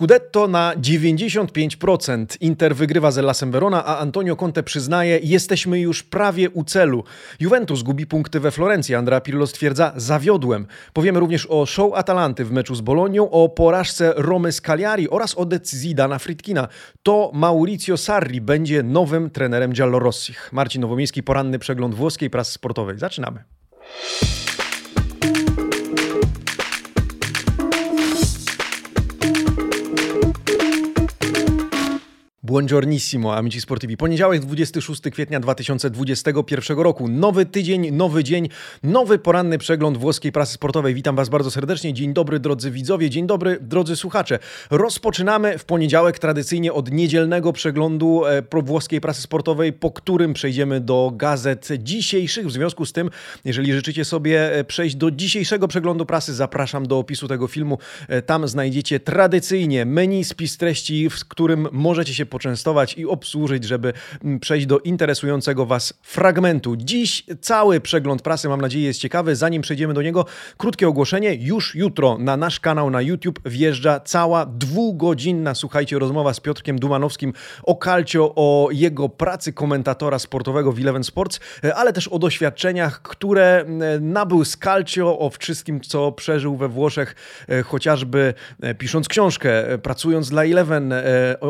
Scudetto na 95%. Inter wygrywa z Ellasem Verona, a Antonio Conte przyznaje, jesteśmy już prawie u celu. Juventus gubi punkty we Florencji. Andrea Pirlo stwierdza, zawiodłem. Powiemy również o show Atalanty w meczu z Bolonią, o porażce Romy z Cagliari oraz o decyzji Dana Fritkina. To Maurizio Sarri będzie nowym trenerem Giallorossich. Marcin Nowomiejski, poranny przegląd włoskiej prasy sportowej. Zaczynamy. Buongiornissimo, amici sportivi. Poniedziałek, 26 kwietnia 2021 roku. Nowy tydzień, nowy dzień, nowy poranny przegląd włoskiej prasy sportowej. Witam Was bardzo serdecznie. Dzień dobry, drodzy widzowie, dzień dobry, drodzy słuchacze. Rozpoczynamy w poniedziałek tradycyjnie od niedzielnego przeglądu e, włoskiej prasy sportowej, po którym przejdziemy do gazet dzisiejszych. W związku z tym, jeżeli życzycie sobie e, przejść do dzisiejszego przeglądu prasy, zapraszam do opisu tego filmu. E, tam znajdziecie tradycyjnie menu, spis treści, w którym możecie się poczęstować i obsłużyć, żeby mm, przejść do interesującego Was fragmentu. Dziś cały przegląd prasy, mam nadzieję, jest ciekawy. Zanim przejdziemy do niego, krótkie ogłoszenie. Już jutro na nasz kanał na YouTube wjeżdża cała dwugodzinna, słuchajcie, rozmowa z Piotrkiem Dumanowskim o Calcio, o jego pracy komentatora sportowego w Eleven Sports, ale też o doświadczeniach, które mm, nabył z Calcio, o wszystkim, co przeżył we Włoszech, e, chociażby e, pisząc książkę, e, pracując dla Eleven,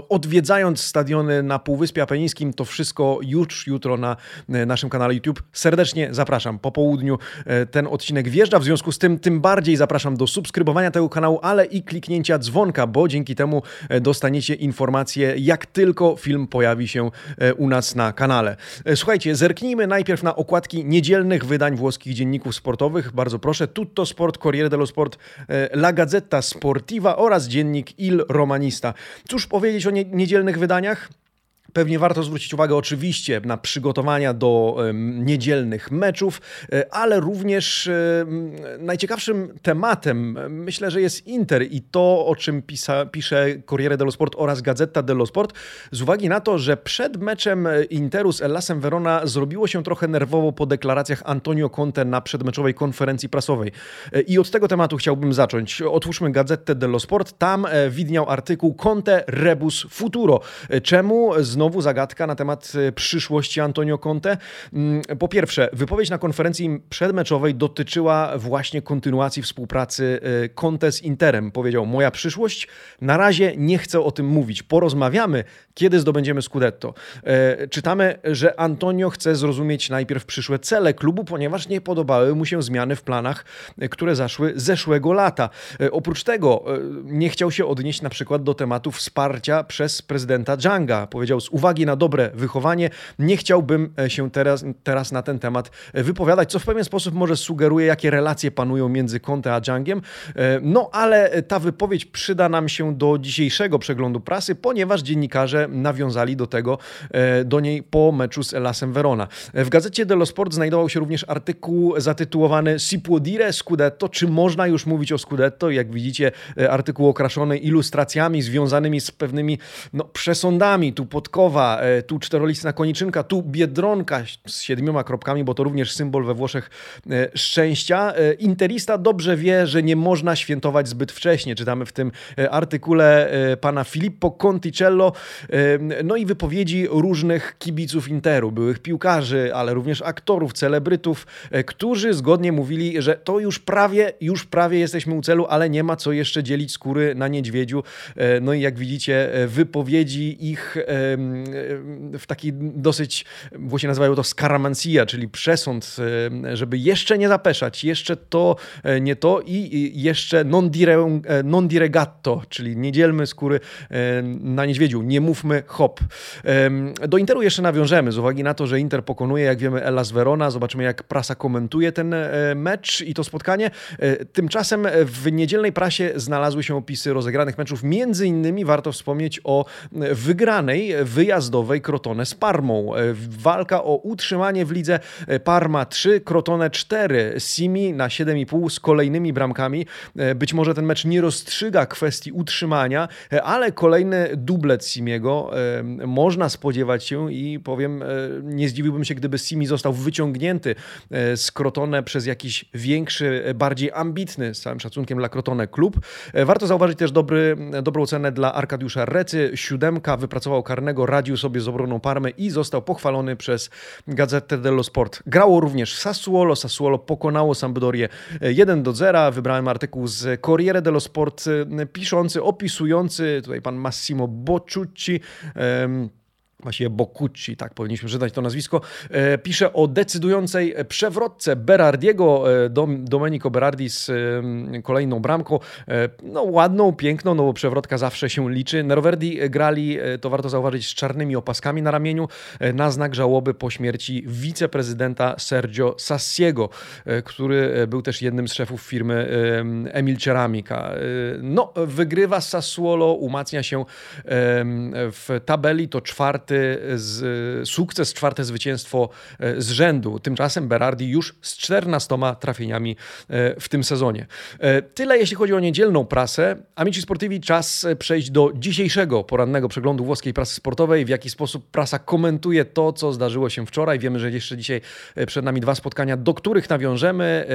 odwiedzając stadiony na Półwyspie Apenińskim, to wszystko już jutro na e, naszym kanale YouTube. Serdecznie zapraszam. Po południu e, ten odcinek wjeżdża, w związku z tym tym bardziej zapraszam do subskrybowania tego kanału, ale i kliknięcia dzwonka, bo dzięki temu e, dostaniecie informacje, jak tylko film pojawi się u nas na kanale. Słuchajcie, zerknijmy najpierw na okładki niedzielnych wydań włoskich dzienników sportowych. Bardzo proszę, Tutto Sport, Corriere dello Sport, La Gazzetta Sportiva oraz dziennik Il Romanista. Cóż powiedzieć o niedzielnych wydaniach. Pewnie warto zwrócić uwagę oczywiście na przygotowania do niedzielnych meczów, e, ale również e, najciekawszym tematem myślę, że jest Inter i to, o czym pisa, pisze Corriere dello Sport oraz Gazeta dello Sport, z uwagi na to, że przed meczem Interu z Ellasem Verona zrobiło się trochę nerwowo po deklaracjach Antonio Conte na przedmeczowej konferencji prasowej. E, I od tego tematu chciałbym zacząć. Otwórzmy Gazetę dello Sport. Tam widniał artykuł Conte Rebus Futuro. Czemu? Z znowu zagadka na temat e, przyszłości Antonio Conte. Mm, po pierwsze, wypowiedź na konferencji przedmeczowej dotyczyła właśnie kontynuacji współpracy e, Conte z Interem. Powiedział, moja przyszłość, na razie nie chcę o tym mówić. Porozmawiamy, kiedy zdobędziemy Scudetto. E, czytamy, że Antonio chce zrozumieć najpierw przyszłe cele klubu, ponieważ nie podobały mu się zmiany w planach, które zaszły zeszłego lata. Oprócz tego nie chciał się odnieść na przykład do tematu wsparcia przez prezydenta Dżanga. Powiedział, uwagi na dobre wychowanie, nie chciałbym e, się teraz, teraz na ten temat e, wypowiadać, co w pewien sposób może sugeruje, jakie relacje panują między Conte a Jangiem. E, no ale ta wypowiedź przyda nam się do dzisiejszego przeglądu prasy, ponieważ dziennikarze nawiązali do tego, do niej po meczu z Elasem Verona. W gazecie dello Sport znajdował się również artykuł zatytułowany Si può dire Scudetto, czy można już mówić o Scudetto? Jak widzicie, artykuł okraszony ilustracjami związanymi z pewnymi no, przesądami tu pod E, tu czterolistna koniczynka, tu Biedronka z siedmioma kropkami, bo to również symbol we Włoszech e, szczęścia. E, Interista dobrze wie, że nie można świętować zbyt wcześnie. Czytamy w tym artykule pana Filippo Conticello, no i wypowiedzi różnych kibiców Interu, byłych piłkarzy, ale również aktorów, celebrytów, którzy zgodnie mówili, że to już prawie, już prawie jesteśmy u celu, ale nie ma co jeszcze dzielić skóry na niedźwiedziu. No i jak widzicie, wypowiedzi ich w taki dosyć, właśnie nazywają to skaramancja, czyli przesąd, żeby jeszcze nie zapeszać, jeszcze to, e, nie to i jeszcze non dire, e, non dire gatto, czyli nie dzielmy skóry na niedźwiedziu, nie mówmy hop. Do Interu jeszcze nawiążemy, z uwagi na to, że Inter pokonuje, jak wiemy, Elas Verona, zobaczymy jak prasa komentuje ten e, mecz i to spotkanie. Tymczasem w niedzielnej prasie znalazły się opisy rozegranych meczów, między innymi warto wspomnieć o wygranej w wyjazdowej Crotone z Parmą. Walka o utrzymanie w lidze Parma 3, Crotone 4, Simi na 7,5 z kolejnymi bramkami. Być może ten mecz nie rozstrzyga kwestii utrzymania, ale kolejny dublet Simiego można spodziewać się i powiem, nie zdziwiłbym się, gdyby Simi został wyciągnięty z Crotone przez jakiś większy, bardziej ambitny, z całym szacunkiem dla Crotone, klub. Warto zauważyć też dobry, dobrą cenę dla Arkadiusza Recy. Siódemka wypracował karnego, radził sobie z obroną Parmy i został pochwalony przez Gazetę dello Sport. Grało również Sassuolo. Sassuolo pokonało Sampdorię 1 do 0. Wybrałem artykuł z Corriere dello Sport piszący, opisujący, tutaj pan Massimo Bocciucci, Właściwie Bocucci, tak powinniśmy czytać to nazwisko, e, pisze o decydującej przewrotce Berardiego. E, Domenico Berardi z e, kolejną bramką. No ładną, piękną, no bo przewrotka zawsze się liczy. Nerverdi grali, to warto zauważyć, z czarnymi opaskami na ramieniu na znak żałoby po śmierci wiceprezydenta Sergio Sassiego, który był też jednym z szefów firmy Emil Ceramica. No, wygrywa Sassuolo, umacnia się w tabeli, to czwarty czwarty z, sukces, czwarte zwycięstwo e, z rzędu. Tymczasem Berardi już z 14 trafieniami e, w tym sezonie. E, tyle jeśli chodzi o niedzielną prasę. Amici Sportivi czas przejść do dzisiejszego porannego przeglądu włoskiej prasy sportowej, w jaki sposób prasa komentuje to, co zdarzyło się wczoraj. Wiemy, że jeszcze dzisiaj przed nami dwa spotkania, do których nawiążemy.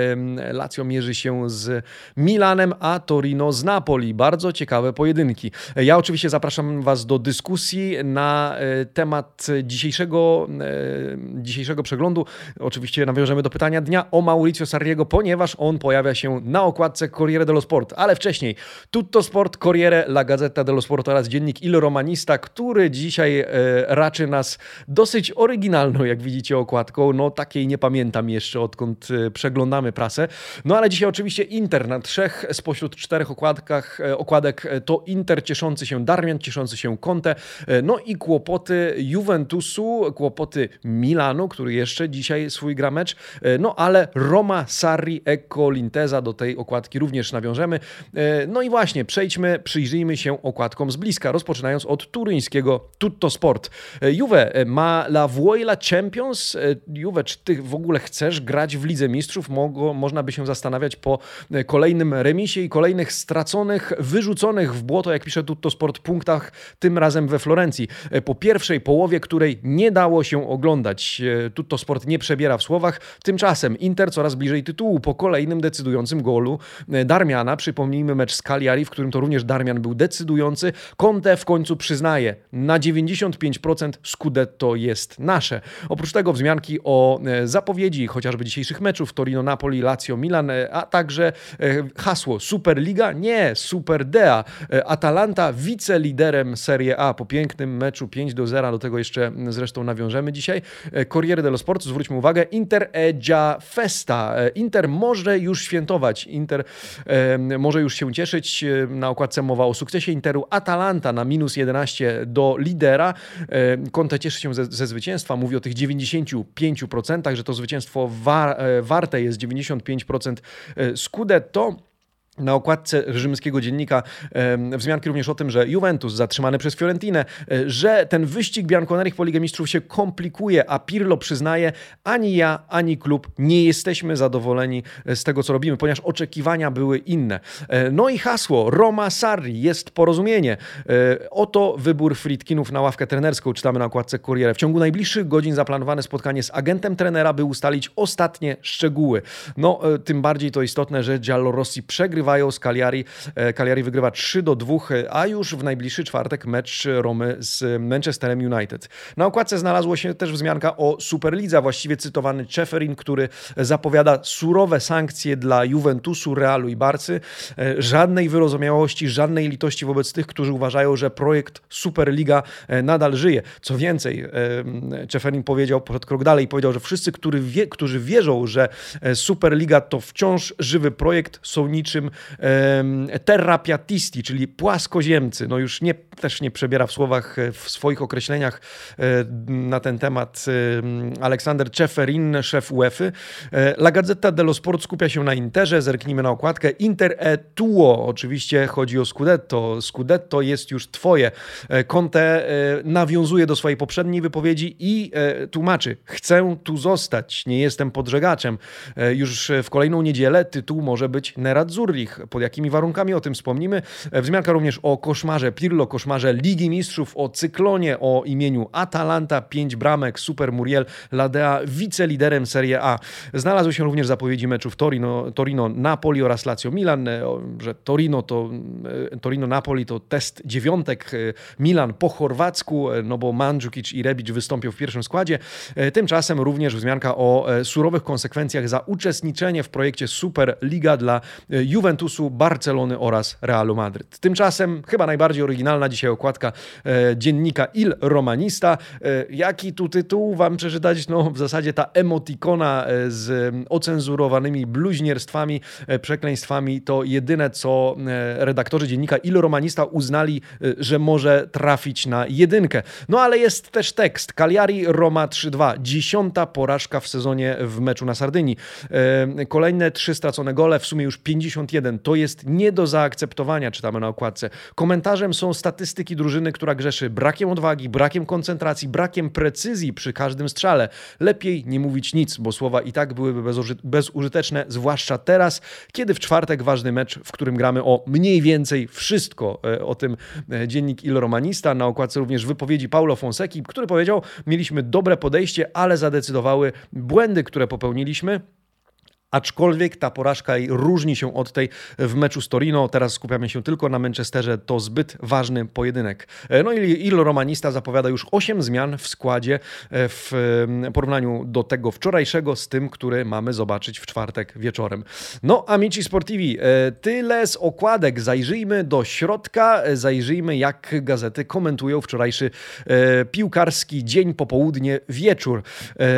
Lazio mierzy się z Milanem, a Torino z Napoli. Bardzo ciekawe pojedynki. Ja oczywiście zapraszam Was do dyskusji na temat dzisiejszego, e, dzisiejszego przeglądu. Oczywiście nawiążemy do pytania dnia o Mauricio Sarriego, ponieważ on pojawia się na okładce Corriere dello Sport, ale wcześniej Tutto Sport, Corriere, La Gazzetta dello Sport oraz dziennik Il Romanista, który dzisiaj e, raczy nas dosyć oryginalną, jak widzicie, okładką. No takiej nie pamiętam jeszcze, odkąd e, przeglądamy prasę. No ale dzisiaj oczywiście Inter na trzech spośród czterech okładkach, okładek to Inter cieszący się Darmian, cieszący się Conte, no i kłopoty kłopoty Juventusu, kłopoty Milanu, który jeszcze dzisiaj swój gra mecz, e, no ale Roma, Sarri, Ecco, Linteza, do tej okładki również nawiążemy. E, no i właśnie, przejdźmy, przyjrzyjmy się okładkom z bliska, rozpoczynając od turyńskiego Tutto Sport. E, Juve ma La Vuela Champions. Juve, czy ty w ogóle chcesz grać w Lidze Mistrzów? Mogło, można by się zastanawiać po kolejnym remisie i kolejnych straconych, wyrzuconych w błoto, jak pisze Tutto Sport, punktach, tym razem we Florencji. Po pierwsze pierwszej połowie, której nie dało się oglądać. E, Tutto Sport nie przebiera w słowach. Tymczasem Inter coraz bliżej tytułu po kolejnym decydującym golu e, Darmiana. Przypomnijmy mecz z Cagliari, w którym to również Darmian był decydujący. Conte w końcu przyznaje, na 95% Scudetto jest nasze. Oprócz tego wzmianki o e, zapowiedzi chociażby dzisiejszych meczów Torino, Napoli, Lazio, Milan, a także hasło Superliga? Nie, Super Dea. Atalanta wiceliderem Serie A po pięknym meczu 5 do 0, do tego jeszcze zresztą nawiążemy dzisiaj. E, Corriere dello Sport, zwróćmy uwagę, Inter e già festa. E, Inter może już świętować, Inter e, może już się cieszyć. Na okładce mowa o sukcesie Interu. Atalanta na minus 11 do lidera. Conte cieszy się ze, ze zwycięstwa, mówi o tych 95%, że to zwycięstwo wa warte jest 95% Scudetto. Na okładce rzymskiego dziennika e, wzmianki również o tym, że Juventus zatrzymany przez Fiorentinę, e, że ten wyścig Bianconerich po Ligę Mistrzów się komplikuje, a Pirlo przyznaje, ani ja, ani klub nie jesteśmy zadowoleni z tego, co robimy, ponieważ oczekiwania były inne. E, no i hasło Roma Sarri, jest porozumienie. E, oto wybór Fritkinów na ławkę trenerską, czytamy na okładce Corriere. W ciągu najbliższych godzin zaplanowane spotkanie z agentem trenera, by ustalić ostatnie szczegóły. No, e, tym bardziej to istotne, że Giallo Rossi przegrywa wygrywają z Cagliari. E, Cagliari wygrywa 3 do 2, a już w najbliższy czwartek mecz Romy z Manchesterem United. Na okładce znalazło się też wzmianka o Superlidze, właściwie cytowany Czeferin, który zapowiada surowe sankcje dla Juventusu, Realu i Barcy. E, żadnej wyrozumiałości, żadnej litości wobec tych, którzy uważają, że projekt Superliga e, nadal żyje. Co więcej, Czeferin powiedział, poszedł krok dalej powiedział, że wszyscy, którzy, którzy wierzą, że Superliga to wciąż żywy projekt, są niczym terrapiatisti, czyli płaskoziemcy. No już nie, też nie przebiera w słowach, w swoich określeniach na ten temat Aleksander Czeferin, szef UEFA. La Gazzetta dello Sport skupia się na Interze, zerknijmy na okładkę. Inter e tuo, oczywiście chodzi o Scudetto. Scudetto jest już twoje. Conte nawiązuje do swojej poprzedniej wypowiedzi i tłumaczy, chcę tu zostać, nie jestem podżegaczem. Już w kolejną niedzielę tytuł może być Nerazzurich. Pod jakimi warunkami o tym wspomnimy? Wzmianka również o koszmarze Pirlo, koszmarze Ligi Mistrzów, o cyklonie, o imieniu Atalanta, 5 bramek, Super Muriel Ladea, wiceliderem Serie A. Znalazły się również zapowiedzi meczów Torino, Torino Napoli oraz Lazio Milan, e, że Torino to e, Torino Napoli to test dziewiątek, e, Milan po chorwacku, no bo Mandzukic i Rebic wystąpią w pierwszym składzie. Tymczasem również wzmianka o surowych konsekwencjach za uczestniczenie w projekcie Super Liga dla Juventusu, Barcelony oraz Realu Madryt. Tymczasem chyba najbardziej oryginalna dzisiaj okładka dziennika Il Romanista. Jaki tu tytuł wam przeczytać? No w zasadzie ta emotikona z ocenzurowanymi bluźnierstwami, przekleństwami to jedyne, co redaktorzy dziennika Il Romanista uznali, że może trafić na jedynkę. No ale jest też tekst. Cagliari Roma 3-2. Dziesiąta porażka w sezonie w meczu na Sardynii. Kolejne trzy stracone gole, w sumie już 51. To jest nie do zaakceptowania, czytamy na okładce. Komentarzem są statystyki drużyny, która grzeszy brakiem odwagi, brakiem koncentracji, brakiem precyzji przy każdym strzale. Lepiej nie mówić nic, bo słowa i tak byłyby bezużyteczne, zwłaszcza teraz, kiedy w czwartek ważny mecz, w którym gramy o mniej więcej wszystko. E, o tym e, dziennik Il Romanista. Na okładce również wypowiedzi Paulo Fonseki, który powiedział: Mieliśmy dobre podejście, ale zadecydowały błędy, które popełniliśmy aczkolwiek ta porażka różni się od tej w meczu z Torino. Teraz skupiamy się tylko na Manchesterze. To zbyt ważny pojedynek. E, no i Il Romanista zapowiada już 8 zmian w składzie e, w porównaniu do tego wczorajszego z tym, który mamy zobaczyć w czwartek wieczorem. No, amici sportivi, e, tyle z okładek. Zajrzyjmy do środka, zajrzyjmy jak gazety komentują wczorajszy piłkarski dzień, popołudnie, wieczór.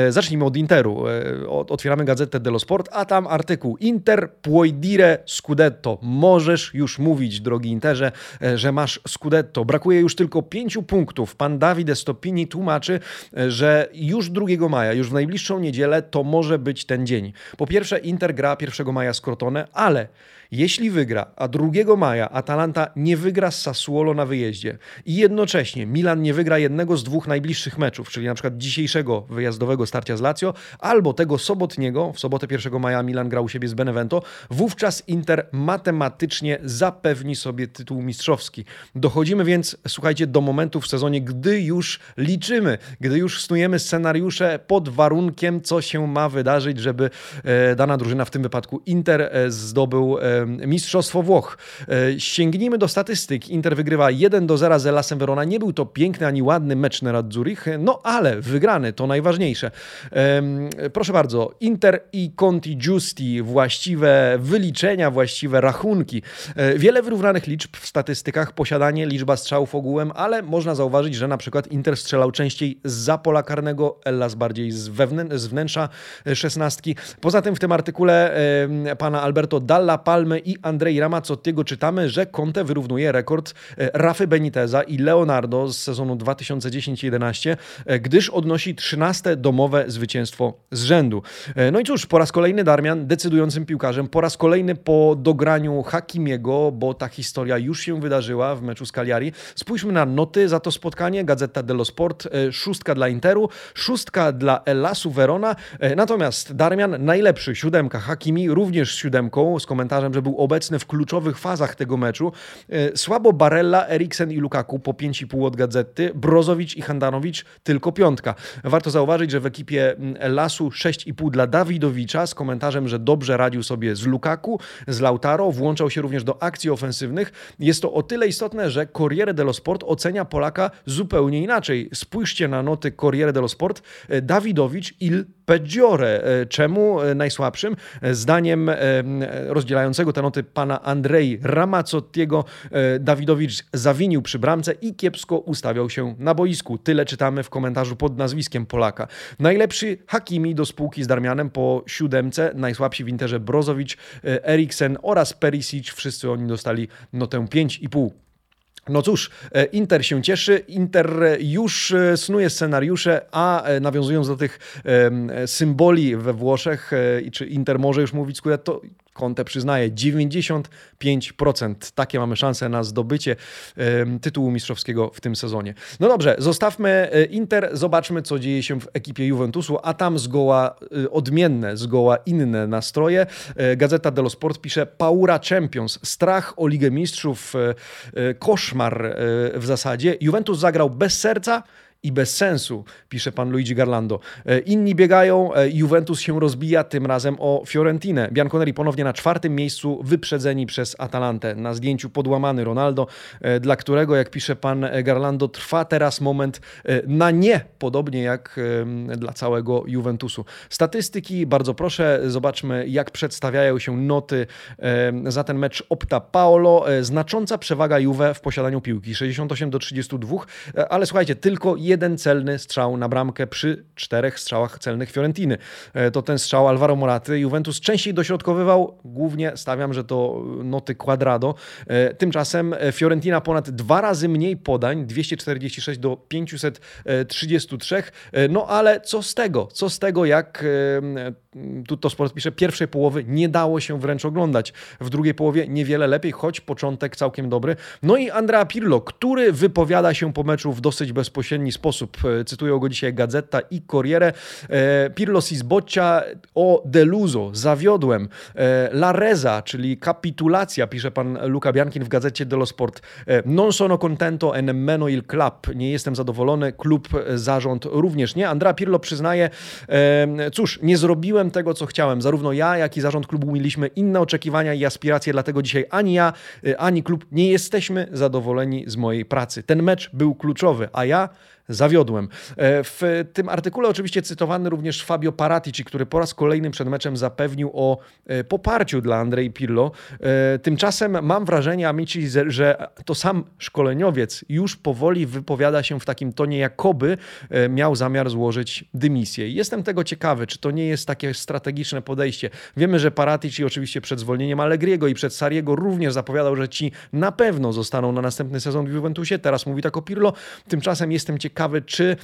Zacznijmy od Interu. Otwieramy gazetę dello Sport, a tam artykuł Inter puoi dire scudetto. Możesz już mówić, drogi Interze, e, że masz scudetto. Brakuje już tylko pięciu punktów. Pan Davide Stopini tłumaczy, e, że już 2 maja, już w najbliższą niedzielę to może być ten dzień. Po pierwsze Inter gra 1 maja z Crotone, ale jeśli wygra, a 2 maja Atalanta nie wygra z Sassuolo na wyjeździe i jednocześnie Milan nie wygra jednego z dwóch najbliższych meczów, czyli na przykład dzisiejszego wyjazdowego starcia z Lazio, albo tego sobotniego, w sobotę 1 maja Milan grał u siebie z Benevento, wówczas Inter matematycznie zapewni sobie tytuł mistrzowski. Dochodzimy więc, słuchajcie, do momentu w sezonie, gdy już liczymy, gdy już snujemy scenariusze pod warunkiem, co się ma wydarzyć, żeby e, dana drużyna, w tym wypadku Inter, e, zdobył e, Mistrzostwo Włoch. E, sięgnijmy do statystyk. Inter wygrywa 1 do 0 z Elasem Verona. Nie był to piękny ani ładny mecz na Zurich, no ale wygrany to najważniejsze. Proszę bardzo, Inter i Conti Giusti, właściwe wyliczenia, właściwe rachunki. E, wiele wyrównanych liczb w statystykach, posiadanie, liczba strzałów ogółem, ale można zauważyć, że na przykład Inter strzelał częściej za pola karnego, Ellas bardziej z, wewnę- z wnętrza e, szesnastki. Poza tym w tym artykule pana Alberto Dalla Palma Palmy i Andrzej Ramazzottiego czytamy, że Conte wyrównuje rekord e, Rafy Beniteza i Leonardo z sezonu 2010-11, e, gdyż odnosi 13 domowe zwycięstwo z rzędu. E, no i cóż, po raz kolejny Darmian decydującym piłkarzem, po raz kolejny po dograniu Hakimiego, bo ta historia już się wydarzyła w meczu z Cagliari. Spójrzmy na noty za to spotkanie. Gazeta dello Sport, szóstka dla Interu, szóstka dla Elasu Verona, natomiast Darmian najlepszy, siódemka, Hakimi również z siódemką, z komentarzem, że był obecny w kluczowych fazach tego meczu. E, słabo Barella, Eriksen i Lukaku po 5,5 od Gazety, Brozowicz i Handanowicz tylko piątka. Warto zauważyć, że w ekipie mm, Lasu 6,5 dla Dawidowicza z komentarzem, że dobrze radził sobie z Lukaku, z Lautaro, włączał się również do akcji ofensywnych. Jest to o tyle istotne, że Corriere dello Sport ocenia Polaka zupełnie inaczej. Spójrzcie na noty Corriere dello Sport. E, Dawidowicz il Peggiore. Czemu najsłabszym? Zdaniem rozdzielającego te noty pana Andrei Ramazzottiego Dawidowicz zawinił przy bramce i kiepsko ustawiał się na boisku. Tyle czytamy w komentarzu pod nazwiskiem Polaka. Najlepszy Hakimi do spółki z Darmianem po siódemce, najsłabsi w Interze Brozowicz, Eriksen oraz Perisic. Wszyscy oni dostali notę 5,5. No cóż, e, Inter się cieszy, Inter już e, snuje scenariusze, a e, nawiązując do tych symboli we Włoszech, czy Inter może już mówić to Conte przyznaje 95%. Takie mamy szanse na zdobycie tytułu mistrzowskiego w tym sezonie. No dobrze, zostawmy Inter, zobaczmy co dzieje się w ekipie Juventusu, a tam zgoła odmienne, zgoła inne nastroje. Gazeta dello Sport pisze Paura Champions, strach o Ligę Mistrzów, koszmar e, w zasadzie. Juventus zagrał bez serca, i bez sensu, pisze pan Luigi Garlando. E, inni biegają, e, Juventus się rozbija, tym razem o Fiorentinę. Bianconeri ponownie na czwartym miejscu, wyprzedzeni przez Atalantę. Na zdjęciu podłamany Ronaldo, e, dla którego, jak pisze pan Garlando, trwa teraz moment na nie, podobnie jak dla całego Juventusu. Statystyki, bardzo proszę, zobaczmy, jak przedstawiają się noty za ten mecz Opta Paolo. Znacząca przewaga Juve w posiadaniu piłki, 68 do 32, ale słuchajcie, tylko celny strzał na bramkę przy czterech strzałach celnych Fiorentiny. E, to ten strzał Alvaro Moraty. Juventus częściej dośrodkowywał, głównie stawiam, że to noty Quadrado. E, tymczasem Fiorentina ponad dwa razy mniej podań, 246 do 533. E, no ale co z tego? Co z tego, jak to Sport pisze, pierwszej połowy nie dało się wręcz oglądać. W drugiej połowie niewiele lepiej, choć początek całkiem dobry. No i Andrea Pirlo, który wypowiada się po meczu w dosyć bezpośredni sposób. E, cytują go dzisiaj Gazeta i Corriere. E, Pirlo si sboccia o deluso, zawiodłem. E, La reza, czyli kapitulacja, pisze pan Luca Biankin w Gazecie dello Sport. Non sono contento e nemmeno il club. Nie jestem zadowolony, klub, zarząd również nie. Andrea Pirlo przyznaje, cóż, nie zrobiłem tego, co chciałem. Zarówno ja, jak i zarząd klubu mieliśmy inne oczekiwania i aspiracje, dlatego dzisiaj ani ja, ani klub nie jesteśmy zadowoleni z mojej pracy. Ten mecz był kluczowy, a ja zawiodłem. E, w tym artykule oczywiście cytowany również Fabio Paratici, który po raz kolejny przed meczem zapewnił o e, poparciu dla Andrei Pirlo. E, tymczasem mam wrażenie, Amici, że to sam szkoleniowiec już powoli wypowiada się w takim tonie, jakoby miał zamiar złożyć dymisję. Jestem tego ciekawy, czy to nie jest takie strategiczne podejście. Wiemy, że Paratici oczywiście przed zwolnieniem Allegriego i przed Sariego również zapowiadał, że ci na pewno zostaną na następny sezon w Juventusie. Teraz mówi tak o Pirlo. Tymczasem jestem ciekawy, ciekawy, czy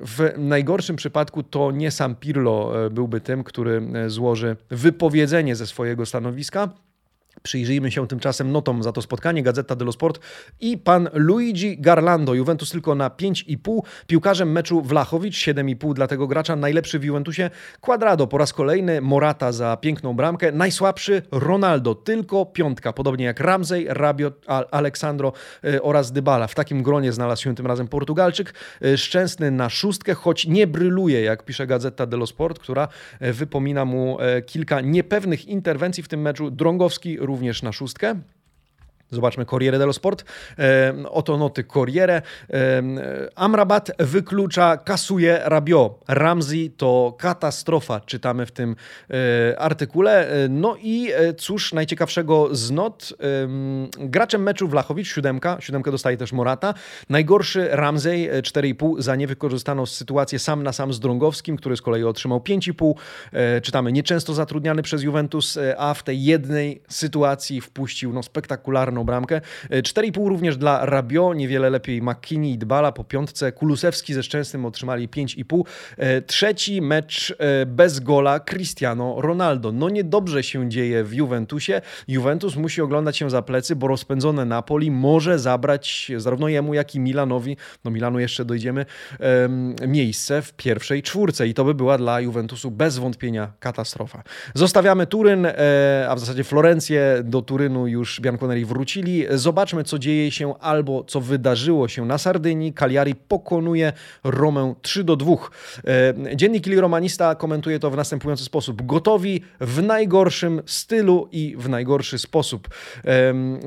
w najgorszym przypadku to nie sam Pirlo e, byłby tym, który e, złoży wypowiedzenie ze swojego stanowiska, Przyjrzyjmy się tymczasem notom za to spotkanie. Gazeta dello Sport i pan Luigi Garlando. Juventus tylko na 5,5. Piłkarzem meczu Wlachowicz 7,5 dla tego gracza. Najlepszy w Juventusie Quadrado po raz kolejny. Morata za piękną bramkę. Najsłabszy Ronaldo. Tylko piątka. Podobnie jak Ramsey, Rabiot, Aleksandro e, oraz Dybala. W takim gronie znalazł się tym razem Portugalczyk. E, szczęsny na szóstkę, choć nie bryluje, jak pisze Gazeta dello Sport, która e, wypomina mu kilka niepewnych interwencji w tym meczu. Drągowski również na szóstkę. Zobaczmy Corriere dello Sport. E, oto noty Corriere. E, Amrabat wyklucza, kasuje Rabio. Ramsey to katastrofa, czytamy w tym e, artykule. E, no i e, cóż, najciekawszego z not. E, graczem meczu Wlachowicz, siódemka. Siódemkę dostaje też Morata. Najgorszy Ramsey, 4,5 za niewykorzystaną sytuację sam na sam z Drągowskim, który z kolei otrzymał 5,5. Czytamy, nieczęsto zatrudniany przez Juventus, a w tej jednej sytuacji wpuścił no, spektakularną czarną bramkę. 4,5 e, również dla Rabio, niewiele lepiej McKinney i Dbala po piątce. Kulusewski ze Szczęsnym otrzymali 5,5. E, trzeci mecz e, bez gola Cristiano Ronaldo. No niedobrze się dzieje w Juventusie. Juventus musi oglądać się za plecy, bo rozpędzone Napoli może zabrać zarówno jemu, jak i Milanowi, no Milanu jeszcze dojdziemy, miejsce w pierwszej czwórce i to by była dla Juventusu bez wątpienia katastrofa. Zostawiamy Turyn, a w zasadzie Florencję. Do Turynu już Bianconeri wróci wrócili. Zobaczmy, co dzieje się albo co wydarzyło się na Sardynii. Cagliari pokonuje Romę 3 do 2. E, dziennik Ili Romanista komentuje to w następujący sposób. Gotowi w najgorszym stylu i w najgorszy sposób.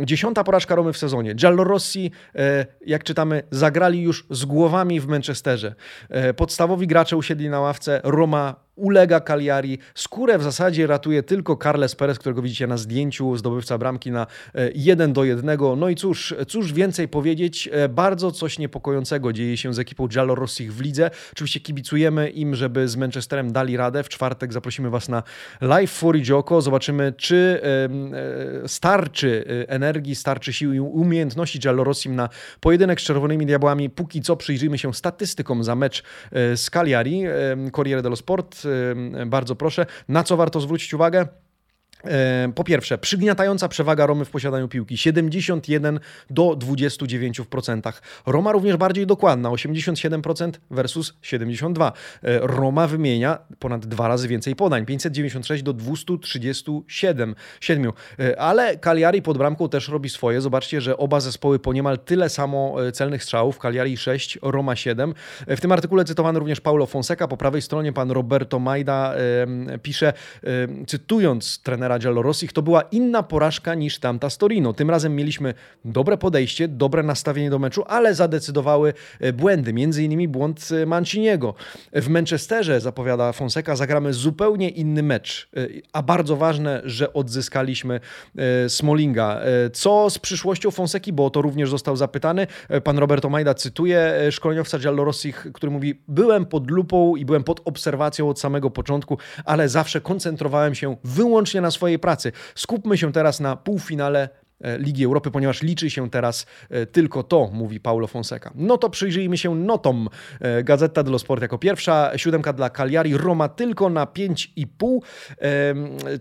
Dziesiąta porażka Romy w sezonie. Giallorossi, e, jak czytamy, zagrali już z głowami w Manchesterze. E, podstawowi gracze usiedli na ławce. Roma ulega Cagliari. Skórę w zasadzie ratuje tylko Carles Perez, którego widzicie na zdjęciu, zdobywca bramki na 1 do 1. No i cóż, cóż więcej powiedzieć, bardzo coś niepokojącego dzieje się z ekipą Giallo Rossich w lidze. Oczywiście kibicujemy im, żeby z Manchesterem dali radę. W czwartek zaprosimy Was na live Forigioko. Zobaczymy, czy starczy energii, starczy sił i umiejętności Giallorossim na pojedynek z Czerwonymi Diabłami. Póki co przyjrzyjmy się statystykom za mecz e, z Cagliari. Corriere dello Sport, bardzo proszę. Na co warto zwrócić uwagę? E, po pierwsze, przygniatająca przewaga Romy w posiadaniu piłki 71 do 29%. Roma również bardziej dokładna 87% versus 72. E, Roma wymienia ponad dwa razy więcej podań 596 do 237. 7. E, ale Cagliari pod bramką też robi swoje. Zobaczcie, że oba zespoły po niemal tyle samo celnych strzałów. Cagliari 6, Roma 7. W tym artykule cytowany również Paulo Fonseca. Po prawej stronie pan Roberto Majda pisze, cytując trenera Giallorossich, to była inna porażka niż tamta z Torino. Tym razem mieliśmy dobre podejście, dobre nastawienie do meczu, ale zadecydowały e, błędy, między innymi błąd e, Manciniego. W Manchesterze, zapowiada Fonseca, zagramy zupełnie inny mecz, e, a bardzo ważne, że odzyskaliśmy Smolinga. Co z przyszłością Fonseki, bo to również został zapytany. Pan Roberto Majda cytuje szkoleniowca Giallorossich, który mówi, byłem pod lupą i byłem pod obserwacją od samego początku, ale zawsze koncentrowałem się wyłącznie na swojej pracy. Skupmy się teraz na półfinale Ligi Europy, ponieważ liczy się teraz e, tylko to, mówi Paulo Fonseca. No to przyjrzyjmy się notom. E, Gazeta dello Sport jako pierwsza, siódemka dla Cagliari, Roma tylko na 5,5.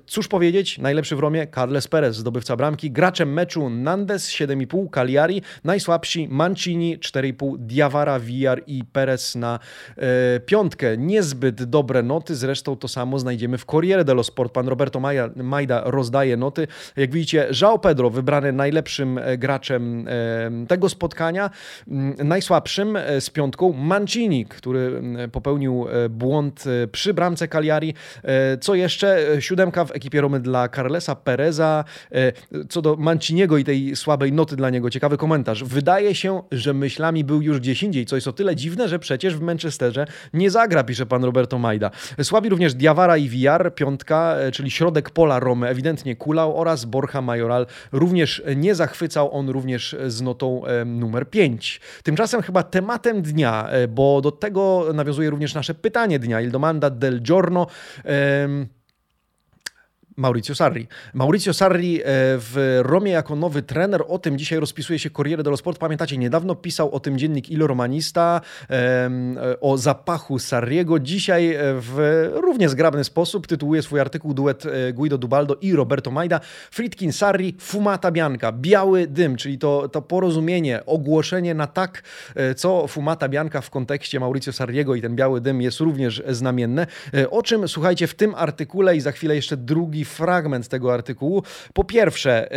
Cóż powiedzieć, najlepszy w Romie Carles Perez, zdobywca bramki, graczem meczu Nandes 7,5, Cagliari, najsłabsi Mancini 4,5, Diawara, Villar i Perez na piątkę. Niezbyt dobre noty, zresztą to samo znajdziemy w Corriere dello Sport. Pan Roberto Majda rozdaje noty. Jak widzicie, João Pedro wybrany najlepszym e, graczem e, tego spotkania. Mm, najsłabszym e, z piątką Mancini, który popełnił błąd przy bramce Cagliari. Co jeszcze? Siódemka w ekipie Romy dla Carlesa Pereza. Co do Manciniego i tej słabej noty dla niego, ciekawy komentarz. Wydaje się, że myślami był już gdzieś indziej, co jest o tyle dziwne, że przecież w Manchesterze nie zagra, pisze pan Roberto Majda. Słabi również Diawara i Villar, piątka, czyli środek pola Romy, ewidentnie kulał oraz Borja Majoral, również również nie zachwycał on również z notą numer 5. Tymczasem chyba tematem dnia, e, bo do tego nawiązuje również nasze pytanie dnia, il domanda del giorno. Maurizio Sarri. Maurizio Sarri e, w Romie jako nowy trener, o tym dzisiaj rozpisuje się Corriere dello Sport. Pamiętacie, niedawno pisał o tym dziennik Il Romanista, e, o zapachu Sarriego. Dzisiaj e, w równie zgrabny sposób tytułuje swój artykuł duet Guido Dubaldo i Roberto Majda. Fritkin Sarri, fumata bianca, biały dym, czyli to, to porozumienie, ogłoszenie na tak, co fumata bianca w kontekście Maurizio Sarriego i ten biały dym jest również znamienne. O czym, słuchajcie, w tym artykule i za chwilę jeszcze drugi fragment tego artykułu. Po pierwsze,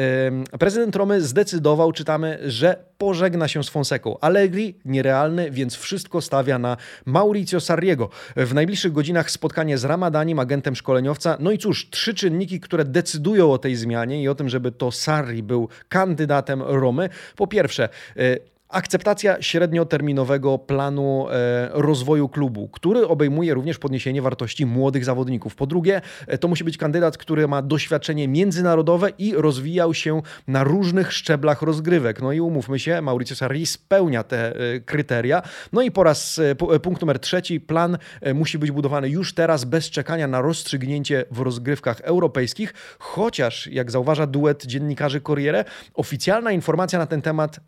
prezydent Romy zdecydował, czytamy, że pożegna się z Fonseką. Allegri nierealny, więc wszystko stawia na Mauricio Sarriego. W najbliższych godzinach spotkanie z Ramadanim, agentem szkoleniowca. No i cóż, trzy czynniki, które decydują o tej zmianie i o tym, żeby to Sarri był kandydatem Romy. Po pierwsze, e, Akceptacja średnioterminowego planu e, rozwoju klubu, który obejmuje również podniesienie wartości młodych zawodników. Po drugie, e, to musi być kandydat, który ma doświadczenie międzynarodowe i rozwijał się na różnych szczeblach rozgrywek. No i umówmy się, Mauricio Sarri spełnia te e, kryteria. No i po raz punkt numer trzeci, plan musi być budowany już teraz, bez czekania na rozstrzygnięcie w rozgrywkach europejskich, chociaż, jak zauważa duet dziennikarzy Corriere, oficjalna informacja na ten temat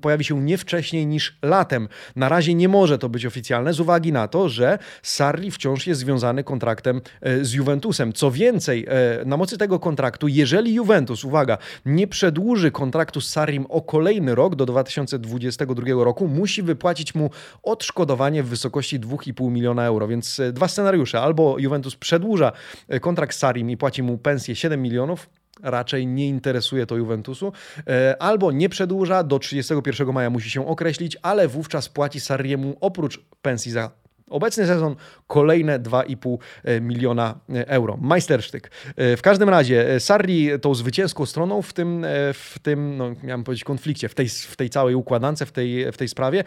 pojawi pojawi się nie wcześniej niż latem. Na razie nie może to być oficjalne z uwagi na to, że Sarri wciąż jest związany kontraktem e, z Juventusem. Co więcej, e, na mocy tego kontraktu, jeżeli Juventus, uwaga, nie przedłuży kontraktu z Sarrim o kolejny rok do 2022 roku, musi wypłacić mu odszkodowanie w wysokości 2,5 miliona euro. Więc e, dwa scenariusze. Albo Juventus przedłuża kontrakt z Sarrim i płaci mu pensję 7 milionów, raczej nie interesuje to Juventusu, e, albo nie przedłuża, do 31 maja musi się określić, ale wówczas płaci Sarriemu oprócz pensji za Obecny sezon kolejne 2,5 miliona euro. Majstersztyk. W każdym razie Sarri tą zwycięską stroną w tym, w tym no, miałem powiedzieć konflikcie, w tej, w tej całej układance, w tej, w tej sprawie.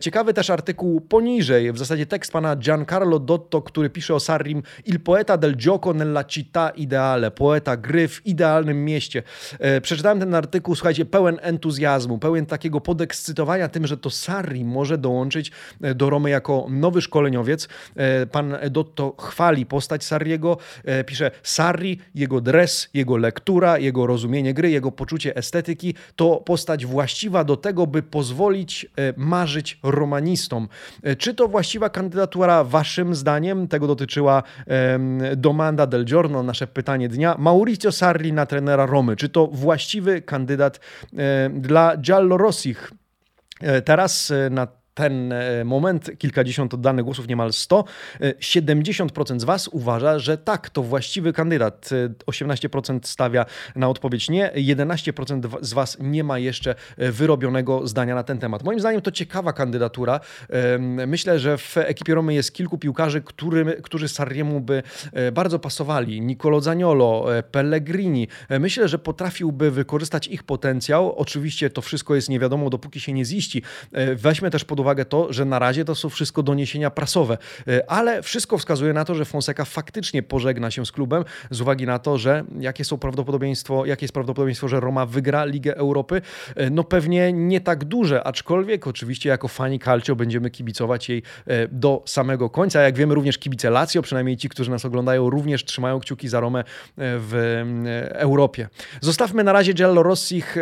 Ciekawy też artykuł poniżej, w zasadzie tekst pana Giancarlo Dotto, który pisze o Sarrim Il poeta del gioco nella città ideale, poeta gry w idealnym mieście. Przeczytałem ten artykuł, słuchajcie, pełen entuzjazmu, pełen takiego podekscytowania tym, że to Sarri może dołączyć do Romy jako nowy szkoleniowiec. Pan Dotto chwali postać Sarriego, pisze Sarri, jego dres, jego lektura, jego rozumienie gry, jego poczucie estetyki to postać właściwa do tego, by pozwolić marzyć romanistom. Czy to właściwa kandydatura waszym zdaniem? Tego dotyczyła Domanda del Giorno, nasze pytanie dnia. Mauricio Sarri na trenera Romy. Czy to właściwy kandydat dla Giallorossich? Teraz na ten e, moment, kilkadziesiąt oddanych głosów, niemal 100, 70% e, z Was uważa, że tak, to właściwy kandydat. 18% e, stawia na odpowiedź nie, 11% z Was nie ma jeszcze wyrobionego zdania na ten temat. Moim zdaniem to ciekawa kandydatura. Myślę, że w ekipie Romy jest kilku piłkarzy, który, którzy Sarriemu by bardzo pasowali. Nicolo Zaniolo, Pellegrini. Myślę, że potrafiłby wykorzystać ich potencjał. Oczywiście to wszystko jest nie wiadomo, dopóki się nie ziści. Weźmy też pod uwagę to, że na razie to są wszystko doniesienia prasowe, e, ale wszystko wskazuje na to, że Fonseca faktycznie pożegna się z klubem z uwagi na to, że jakie są prawdopodobieństwo, jakie jest prawdopodobieństwo, że Roma wygra Ligę Europy? E, no pewnie nie tak duże, aczkolwiek oczywiście jako fani Calcio będziemy kibicować jej e, do samego końca. Jak wiemy również kibice Lazio, przynajmniej ci, którzy nas oglądają, również trzymają kciuki za Romę w Europie. Zostawmy na razie Giallo Rossich.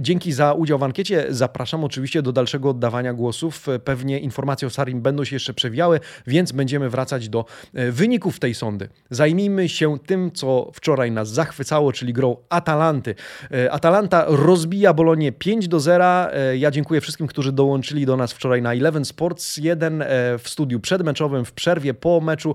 Dzięki za udział w ankiecie. Zapraszam oczywiście do dalszego oddawania głosu głosów. Pewnie informacje o Sarim będą się jeszcze przewijały, więc będziemy wracać do e, wyników tej sądy. Zajmijmy się tym, co wczoraj nas zachwycało, czyli grą Atalanty. E, Atalanta rozbija Bolonię 5 do 0. E, ja dziękuję wszystkim, którzy dołączyli do nas wczoraj na Eleven Sports 1 w studiu przedmeczowym, w przerwie po meczu,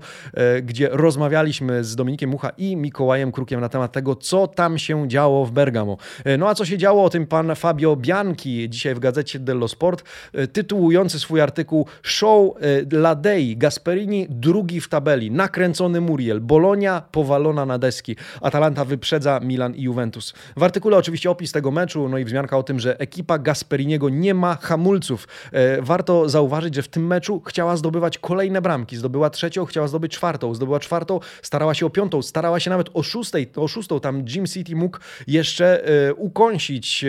gdzie rozmawialiśmy z Dominikiem Mucha i Mikołajem Krukiem na temat tego, co tam się działo w Bergamo. No a co się działo, o tym pan Fabio Bianchi dzisiaj w gazecie dello Sport. Tytuł tytułujący swój artykuł Show e, Ladei, Gasperini drugi w tabeli, nakręcony Muriel, Bolonia powalona na deski, Atalanta wyprzedza Milan i Juventus. W artykule oczywiście opis tego meczu, no i wzmianka o tym, że ekipa Gasperiniego nie ma hamulców. E, warto zauważyć, że w tym meczu chciała zdobywać kolejne bramki, zdobyła trzecią, chciała zdobyć czwartą, zdobyła czwartą, starała się o piątą, starała się nawet o szóstej, o szóstą, tam Jim City mógł jeszcze e, ukąsić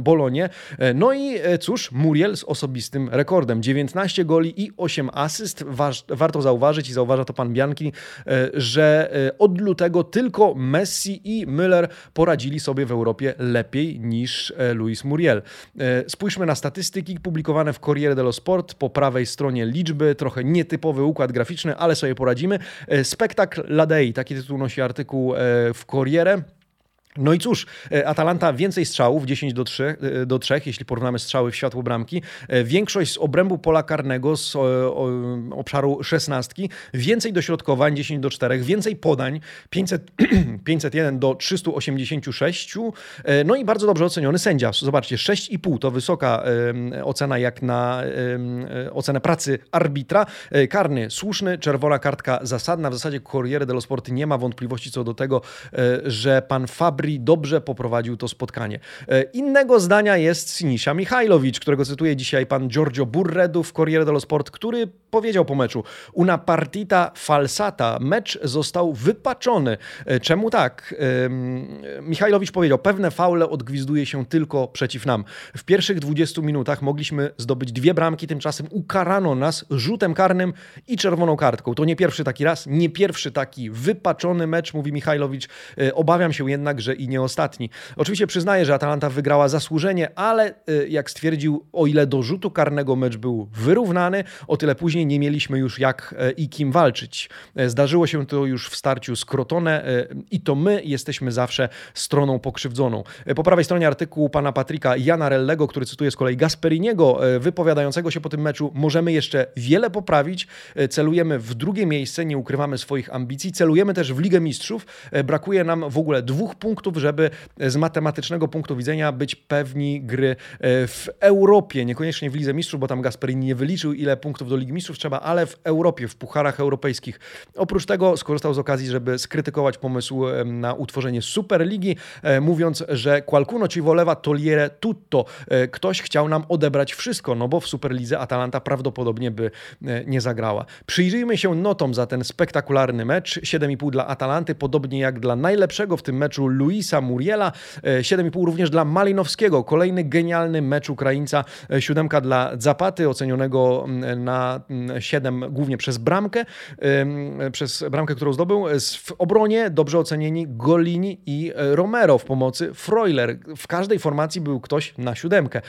Bolonię. No i cóż, Muriel z osobistym rekordem. 19 goli i 8 asyst. Warto zauważyć i zauważa to pan Bianki, e, że e, od lutego tylko Messi i Müller poradzili sobie w Europie lepiej niż e, Luis Muriel. Spójrzmy na statystyki publikowane w Corriere dello Sport. Po prawej stronie liczby, trochę nietypowy układ graficzny, ale sobie poradzimy. Spektakl Ladei, taki tytuł nosi artykuł w Corriere. No i cóż, e, Atalanta więcej strzałów, 10 do 3, e, do 3 jeśli porównamy strzały w światło bramki. E, większość z obrębu pola karnego, z obszaru 16, więcej dośrodkowań, 10 do 4, więcej podań, 500, 501 do 386. No i bardzo dobrze oceniony sędzia. Zobaczcie, 6,5 to wysoka ocena jak na ocenę pracy arbitra. Karny słuszny, czerwona kartka zasadna. W zasadzie Corriere dello Sport nie ma wątpliwości co do tego, że pan Fabry Dobrze poprowadził to spotkanie. E, innego zdania jest Sinisza Michajlowicz, którego cytuje dzisiaj pan Giorgio Burredu w Corriere dello Sport, który powiedział po meczu una partita falsata. Mecz został wypaczony. E, czemu tak? Michajlowicz powiedział, pewne faule odgwizduje się tylko przeciw nam. W pierwszych 20 minutach mogliśmy zdobyć dwie bramki, tymczasem ukarano nas rzutem karnym i czerwoną kartką. To nie pierwszy taki raz, nie pierwszy taki wypaczony mecz, mówi Michajlowicz. E, obawiam się jednak, że i nie ostatni. Oczywiście przyznaję, że Atalanta wygrała zasłużenie, ale y, jak stwierdził, o ile do rzutu karnego mecz był wyrównany, o tyle później nie mieliśmy już jak e, i kim walczyć. E, zdarzyło się to już w starciu z Crotone e, i to my jesteśmy zawsze stroną pokrzywdzoną. Po prawej stronie artykułu pana Patryka Janarellego, który cytuje z kolei Gasperiniego, wypowiadającego się po tym meczu, możemy jeszcze wiele poprawić, celujemy w drugie miejsce, nie ukrywamy swoich ambicji, celujemy też w Ligę Mistrzów, brakuje nam w ogóle dwóch punktów punktów, żeby z matematycznego punktu widzenia być pewni gry w Europie, niekoniecznie w Lidze Mistrzów, bo tam Gasperini nie wyliczył, ile punktów do Ligi Mistrzów trzeba, ale w Europie, w pucharach europejskich. Oprócz tego skorzystał z okazji, żeby skrytykować pomysł na utworzenie Superligi, mówiąc, że qualcuno ci voleva togliere tutto. Ktoś chciał nam odebrać wszystko, no bo w Superlidze Atalanta prawdopodobnie by nie zagrała. Przyjrzyjmy się notom za ten spektakularny mecz. 7,5 dla Atalanty, podobnie jak dla najlepszego w tym meczu Luisa Muriela. 7,5 również dla Malinowskiego. Kolejny genialny mecz Ukraińca. Siódemka dla Zapaty, ocenionego na 7 głównie przez bramkę, przez bramkę, którą zdobył. W obronie dobrze ocenieni Golini i Romero w pomocy Freuler. W każdej formacji był ktoś na siódemkę.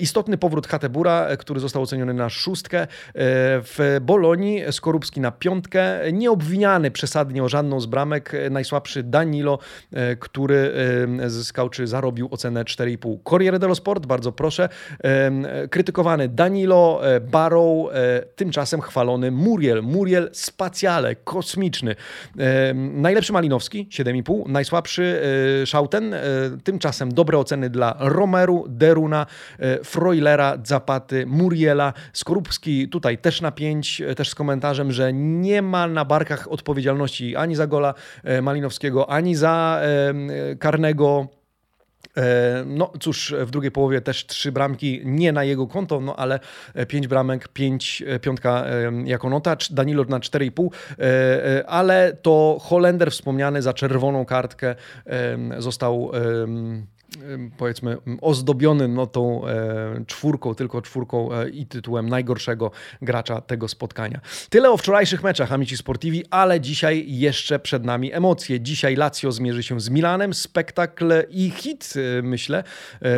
Istotny powrót Hatebura, który został oceniony na szóstkę. W Bolonii Skorupski na piątkę. Nieobwiniany przesadnie o żadną z bramek. Najsłabszy Danilo, który zyskał czy zarobił ocenę 4,5. Corriere dello Sport, bardzo proszę. Krytykowany Danilo, Barrow, tymczasem chwalony Muriel. Muriel spacjale, kosmiczny. Najlepszy Malinowski, 7,5. Najsłabszy Schauten, tymczasem dobre oceny dla Romeru, Deruna, Freulera, Zapaty, Muriela. Skorupski tutaj też na 5, też z komentarzem, że nie ma na barkach odpowiedzialności ani za gola Malinowskiego, ani za karnego. No cóż, w drugiej połowie też trzy bramki, nie na jego konto, no ale pięć bramek, pięć, piątka jako nota, Danilo na 4,5, ale to Holender wspomniany za czerwoną kartkę został powiedzmy ozdobiony no, tą e, czwórką, tylko czwórką e, i tytułem najgorszego gracza tego spotkania. Tyle o wczorajszych meczach Amici Sportivi, ale dzisiaj jeszcze przed nami emocje. Dzisiaj Lazio zmierzy się z Milanem, spektakl i hit, e, myślę,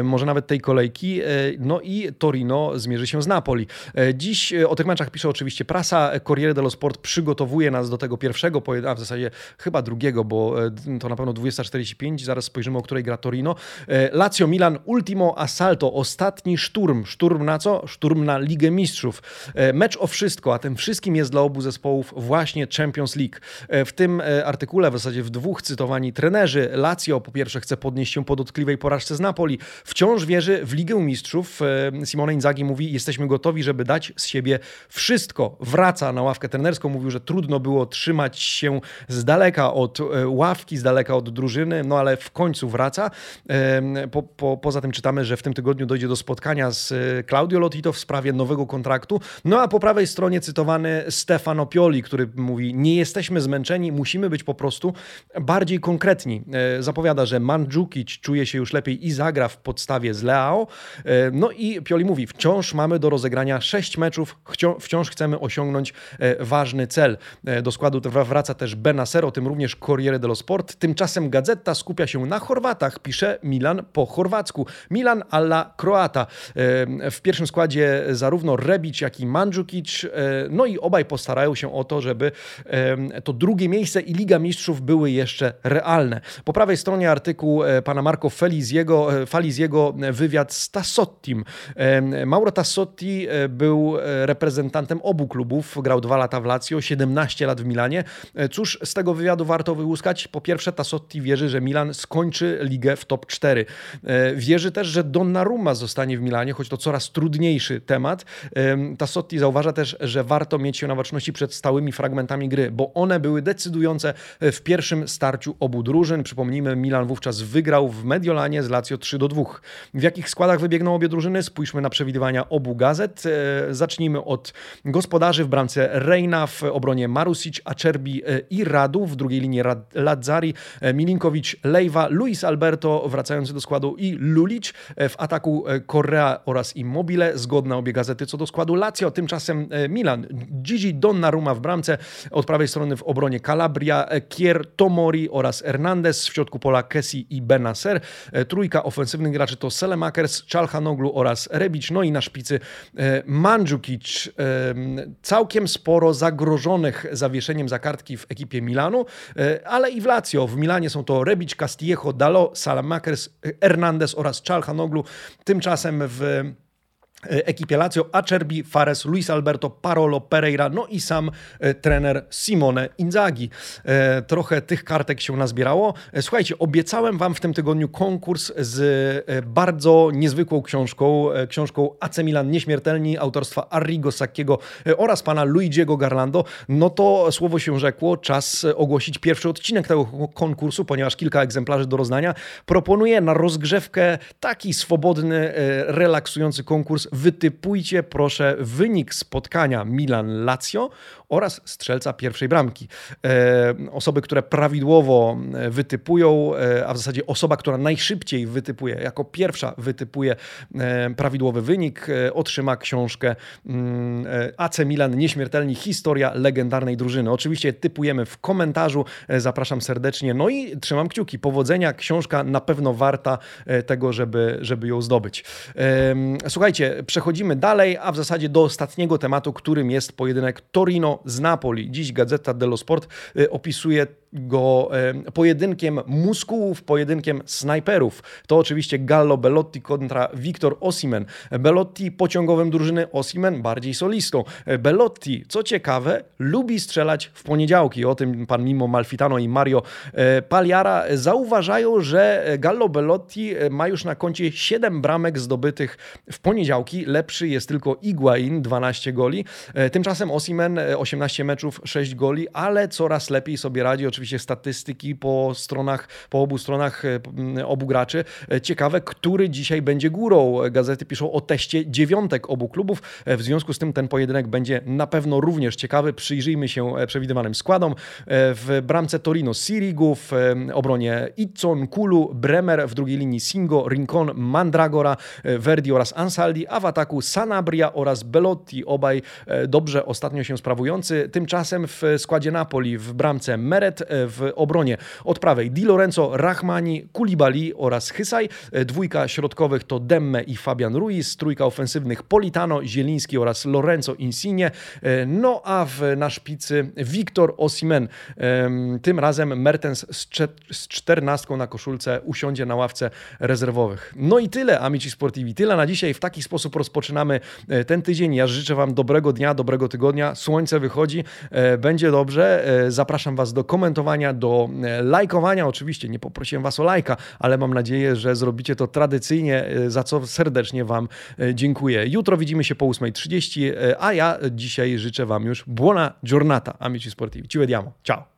może nawet tej kolejki, no i Torino zmierzy się z Napoli. Dziś o tych meczach pisze oczywiście prasa, Corriere dello Sport przygotowuje nas do tego pierwszego, a w zasadzie chyba drugiego, bo to na pewno 20.45, zaraz spojrzymy, o której gra Torino. E, Lazio Milan Ultimo Assalto, ostatni szturm. Szturm na co? Szturm na Ligę Mistrzów. E, mecz o wszystko, a tym wszystkim jest dla obu zespołów właśnie Champions League. E, w tym artykule, w zasadzie w dwóch cytowani trenerzy, Lazio po pierwsze chce podnieść się po dotkliwej porażce z Napoli, wciąż wierzy w Ligę Mistrzów. Simone Inzaghi mówi, jesteśmy gotowi, żeby dać z siebie wszystko. Wraca na ławkę trenerską, mówił, że trudno było trzymać się z daleka od ławki, z daleka od drużyny, no ale w końcu wraca. Po, po, poza tym czytamy, że w tym tygodniu dojdzie do spotkania z e, Claudio Lotito w sprawie nowego kontraktu. No a po prawej stronie cytowany Stefano Pioli, który mówi: Nie jesteśmy zmęczeni, musimy być po prostu bardziej konkretni. E, zapowiada, że Mandzukic czuje się już lepiej i zagra w podstawie z Leao. E, no i Pioli mówi: Wciąż mamy do rozegrania sześć meczów, wciąż chcemy osiągnąć ważny cel. Do składu wraca też Benacer, o tym również Corriere dello Sport. Tymczasem gazeta skupia się na Chorwatach, pisze Milan po chorwacku. Milan alla Croata. W pierwszym składzie zarówno Rebic, jak i Mandzukic. E, no i obaj postarają się o to, żeby to drugie miejsce i Liga Mistrzów były jeszcze realne. Po prawej stronie artykuł e, pana Marco Feliziego, e, Faliziego wywiad z Tassottim. Mauro Tassotti był reprezentantem obu klubów, grał dwa lata w Lazio, 17 lat w Milanie. Cóż z tego wywiadu warto wyłuskać? Po pierwsze, Tassotti wierzy, że Milan skończy ligę w top 4. E, wierzy też, że Donnarumma zostanie w Milanie, choć to coraz trudniejszy temat. Tassotti zauważa też, że warto mieć się na baczności przed stałymi fragmentami gry, bo one były decydujące w pierwszym starciu obu drużyn. Przypomnijmy, Milan wówczas wygrał w Mediolanie z Lazio 3 do 2. W jakich składach wybiegną obie drużyny? Spójrzmy na przewidywania obu gazet. E, zacznijmy od gospodarzy w bramce Reina, w obronie Marusic, Acerbi e, i Radu, w drugiej linii Lazzari, Milinkowicz, Lejwa, Luis Alberto wracający do składu i Lulic. W ataku Correa oraz Immobile. Zgodne obie gazety co do składu Lazio. Tymczasem e, Milan. Gigi Donnarumma w bramce. Od prawej strony w obronie Calabria, Kier, Tomori oraz Hernandez. W środku pola Kessi i Benacer. E, trójka ofensywnych graczy to Selemakers, Czalhanoglu oraz Rebic. No i na szpicy e, Mandzukic. Całkiem sporo zagrożonych zawieszeniem za kartki w ekipie Milanu, ale i w Lazio. W Milanie są to Rebic, Castillejo, Dalo, Salamakers, Hernandez oraz Czalhanoglu. Tymczasem w ekipie Lazio Acerbi, Fares, Luis Alberto, Parolo, Pereira, no i sam e, trener Simone Inzaghi. E, trochę tych kartek się nazbierało. Słuchajcie, obiecałem Wam w tym tygodniu konkurs z bardzo niezwykłą książką, książką AC Milan Nieśmiertelni autorstwa Arrigo Sacchiego oraz pana Luigiego Garlando. No to słowo się rzekło, czas ogłosić pierwszy odcinek tego konkursu, ponieważ kilka egzemplarzy do rozdania. Proponuję na rozgrzewkę taki swobodny, relaksujący konkurs wytypujcie proszę wynik spotkania Milan-Lazio oraz strzelca pierwszej bramki. E, osoby, które prawidłowo e, wytypują, e, a w zasadzie osoba, która najszybciej wytypuje, jako pierwsza wytypuje prawidłowy wynik, otrzyma książkę mm, AC Milan Nieśmiertelni Historia legendarnej drużyny. Oczywiście typujemy w komentarzu, zapraszam serdecznie. No i trzymam kciuki. Powodzenia, książka na pewno warta tego, żeby, żeby ją zdobyć. Słuchajcie, przechodzimy dalej, a w zasadzie do ostatniego tematu, którym jest pojedynek Torino z Napoli. Dziś Gazeta dello Sport y, opisuje go pojedynkiem muskułów, pojedynkiem snajperów. To oczywiście Gallo Belotti kontra Victor Osimen. Belotti pociągowym drużyny, Osimen bardziej solistą. Belotti, co ciekawe, lubi strzelać w poniedziałki. O tym pan Mimo Malfitano i Mario e, Paliara zauważają, że Gallo Belotti e, ma już na koncie 7 bramek zdobytych w poniedziałki. Lepszy jest tylko Iguain, 12 goli. E, tymczasem Osimen 18 meczów, 6 goli, ale coraz lepiej sobie radzi oczywiście oczywiście statystyki po stronach, po obu stronach e, obu graczy. E, ciekawe, który dzisiaj będzie górą. Gazety piszą o teście dziewiątek obu klubów. E, w związku z tym ten pojedynek będzie na pewno również ciekawy. Przyjrzyjmy się przewidywanym składom. W bramce Torino Sirigu, w obronie Itzon, Kulu, Bremer, w drugiej linii Singo, Rincon, Mandragora, Verdi oraz Ansaldi, a w ataku Sanabria oraz Belotti, obaj dobrze ostatnio się sprawujący. Tymczasem w składzie Napoli w bramce Meret, w obronie. Od prawej Di Lorenzo, Rahmani, Kulibali oraz Hysaj. Dwójka środkowych to Demme i Fabian Ruiz. Trójka ofensywnych Politano, Zieliński oraz Lorenzo Insigne. No a w, na szpicy Wiktor Osimen. Tym razem Mertens z czternastką na koszulce usiądzie na ławce rezerwowych. No i tyle, Amici Sportivi. Tyle na dzisiaj. W taki sposób rozpoczynamy e, ten tydzień. Ja życzę Wam dobrego dnia, dobrego tygodnia. Słońce wychodzi, e, będzie dobrze. E, zapraszam Was do komentowania do e, lajkowania. Oczywiście nie poprosiłem Was o lajka, ale mam nadzieję, że zrobicie to tradycyjnie, e, za co serdecznie Wam e, dziękuję. Jutro widzimy się po 8.30, a ja dzisiaj życzę Wam już buona giornata, amici sportivi. Ci vediamo. Ciao.